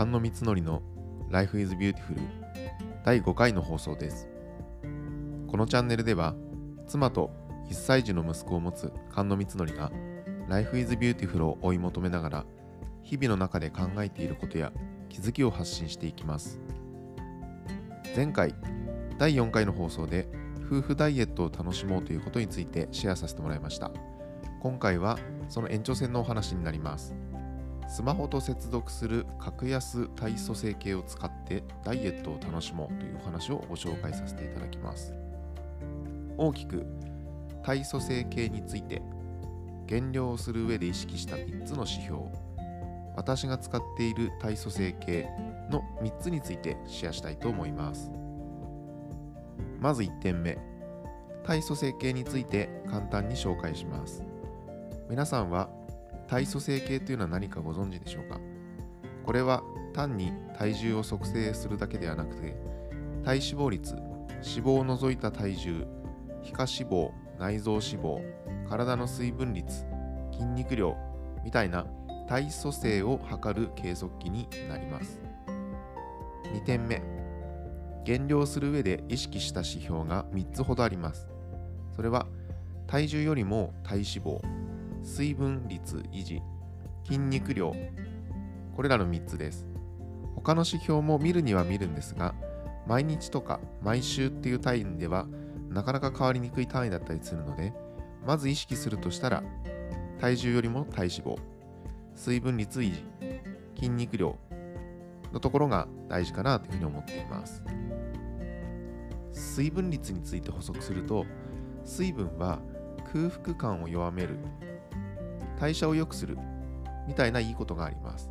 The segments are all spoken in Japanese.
菅野光則の Life is Beautiful 第5回の放送です。このチャンネルでは妻と1歳児の息子を持つ菅野光則が Life is Beautiful を追い求めながら日々の中で考えていることや気づきを発信していきます。前回第4回の放送で夫婦ダイエットを楽しもうということについてシェアさせてもらいました。今回はその延長線のお話になります。スマホと接続する格安体組成計を使ってダイエットを楽しもうというお話をご紹介させていただきます。大きく体組成計について減量をする上で意識した3つの指標私が使っている体組成計の3つについてシェアしたいと思います。まず1点目体組成計について簡単に紹介します。皆さんは体組成計というのは何かご存知でしょうか？これは単に体重を測定するだけではなくて体脂肪率脂肪を除いた体重皮下脂肪内臓脂肪体の水分率筋肉量みたいな体組成を測る計測器になります。2点目減量する上で意識した指標が3つほどあります。それは体重よりも体脂肪水分率維持筋肉量これらの3つです。他の指標も見るには見るんですが毎日とか毎週っていう単位ではなかなか変わりにくい単位だったりするのでまず意識するとしたら体重よりも体脂肪水分率維持筋肉量のところが大事かなというふうに思っています。水分率について補足すると水分は空腹感を弱める代謝を良くする。みたいないいことがあります。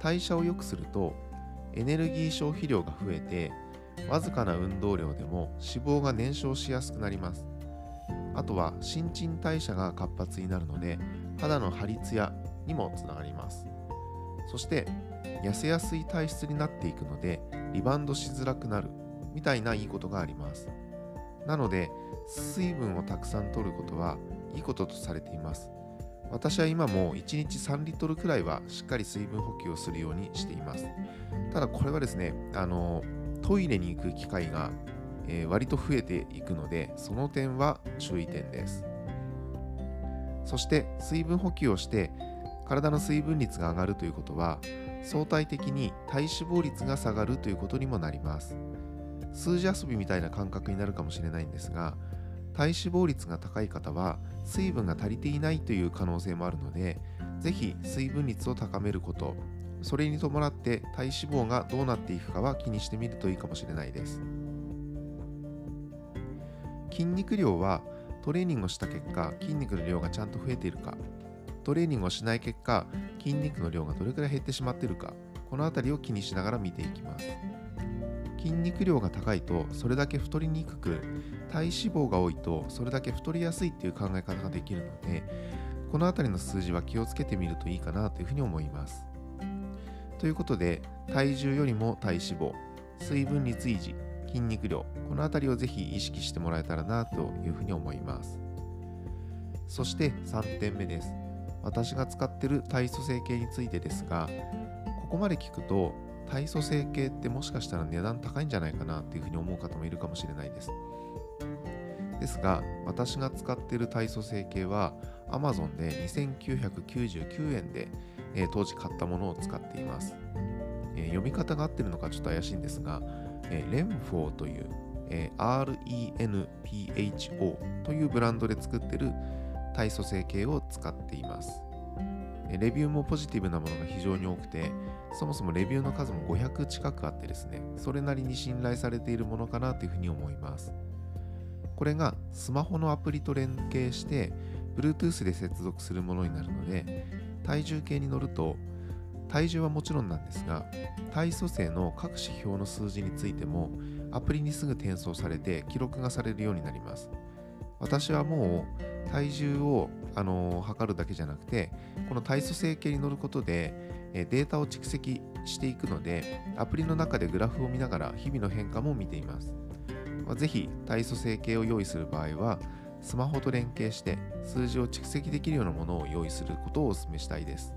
代謝を良くするとエネルギー消費量が増えてわずかな運動量でも脂肪が燃焼しやすくなります。あとは新陳代謝が活発になるので肌の張りツヤにもつながります。そして痩せやすい体質になっていくのでリバウンドしづらくなる。みたいないいことがあります。なので水分をたくさん摂ることはいいこととされています。私は今も1日3リットルくらいはしっかり水分補給をするようにしています。ただこれはですねあのトイレに行く機会が、えー、割と増えていくのでその点は注意点です。そして水分補給をして体の水分率が上がるということは相対的に体脂肪率が下がるということにもなります。数字遊びみたいな感覚になるかもしれないんですが体脂肪率が高い方は水分が足りていないという可能性もあるのでぜひ水分率を高めること。それに伴って体脂肪がどうなっていくかは気にしてみるといいかもしれないです。筋肉量はトレーニングをした結果筋肉の量がちゃんと増えているか。トレーニングをしない結果筋肉の量がどれくらい減ってしまっているか。この辺りを気にしながら見ていきます。筋肉量が高いとそれだけ太りにくく体脂肪が多いとそれだけ太りやすいっていう考え方ができるのでこの辺りの数字は気をつけてみるといいかなというふうに思います。ということで体重よりも体脂肪水分率維持筋肉量この辺りをぜひ意識してもらえたらなというふうに思います。そして3点目です。私が使ってる体組成計についてですがここまで聞くと体組成計ってもしかしたら値段高いんじゃないかなっていうふうに思う方もいるかもしれないです。ですが、私が使っている体組成計は Amazon で2999円で、えー、当時買ったものを使っています、えー、読み方が合ってるのかちょっと怪しいんですが、えー、レンフォーという、えー、RENPHO というブランドで作っている体組成計を使っています。レビューもポジティブなものが非常に多くて、そもそもレビューの数も500近くあってですね、それなりに信頼されているものかなというふうに思います。これがスマホのアプリと連携して、Bluetooth で接続するものになるので、体重計に乗ると、体重はもちろんなんですが、体組成の各指標の数字についても、アプリにすぐ転送されて記録がされるようになります。私はもう体重を、あのー、測るだけじゃなくてこの体組成計に乗ることで、えデータを蓄積していくのでアプリの中でグラフを見ながら日々の変化も見ています、まあ、ぜひ体組成計を用意する場合はスマホと連携して数字を蓄積できるようなものを用意することをお勧めしたいです。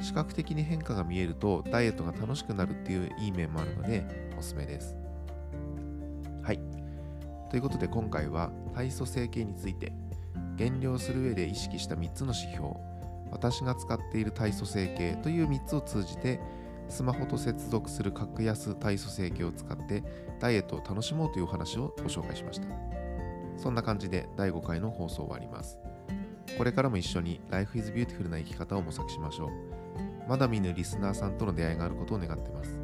視覚的に変化が見えるとダイエットが楽しくなるっていういい面もあるのでおすすめです。はい。ということで今回は体組成計について減量する上で意識した3つの指標私が使っている体組成計という3つを通じてスマホと接続する格安体組成計を使ってダイエットを楽しもうというお話をご紹介しました。そんな感じで第5回の放送終わります。これからも一緒に Life is Beautiful な生き方を模索しましょう。まだ見ぬリスナーさんとの出会いがあることを願ってます。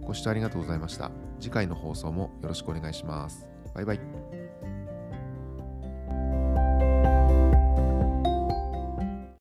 ご視聴ありがとうございました。次回の放送もよろしくお願いします。バイバイ。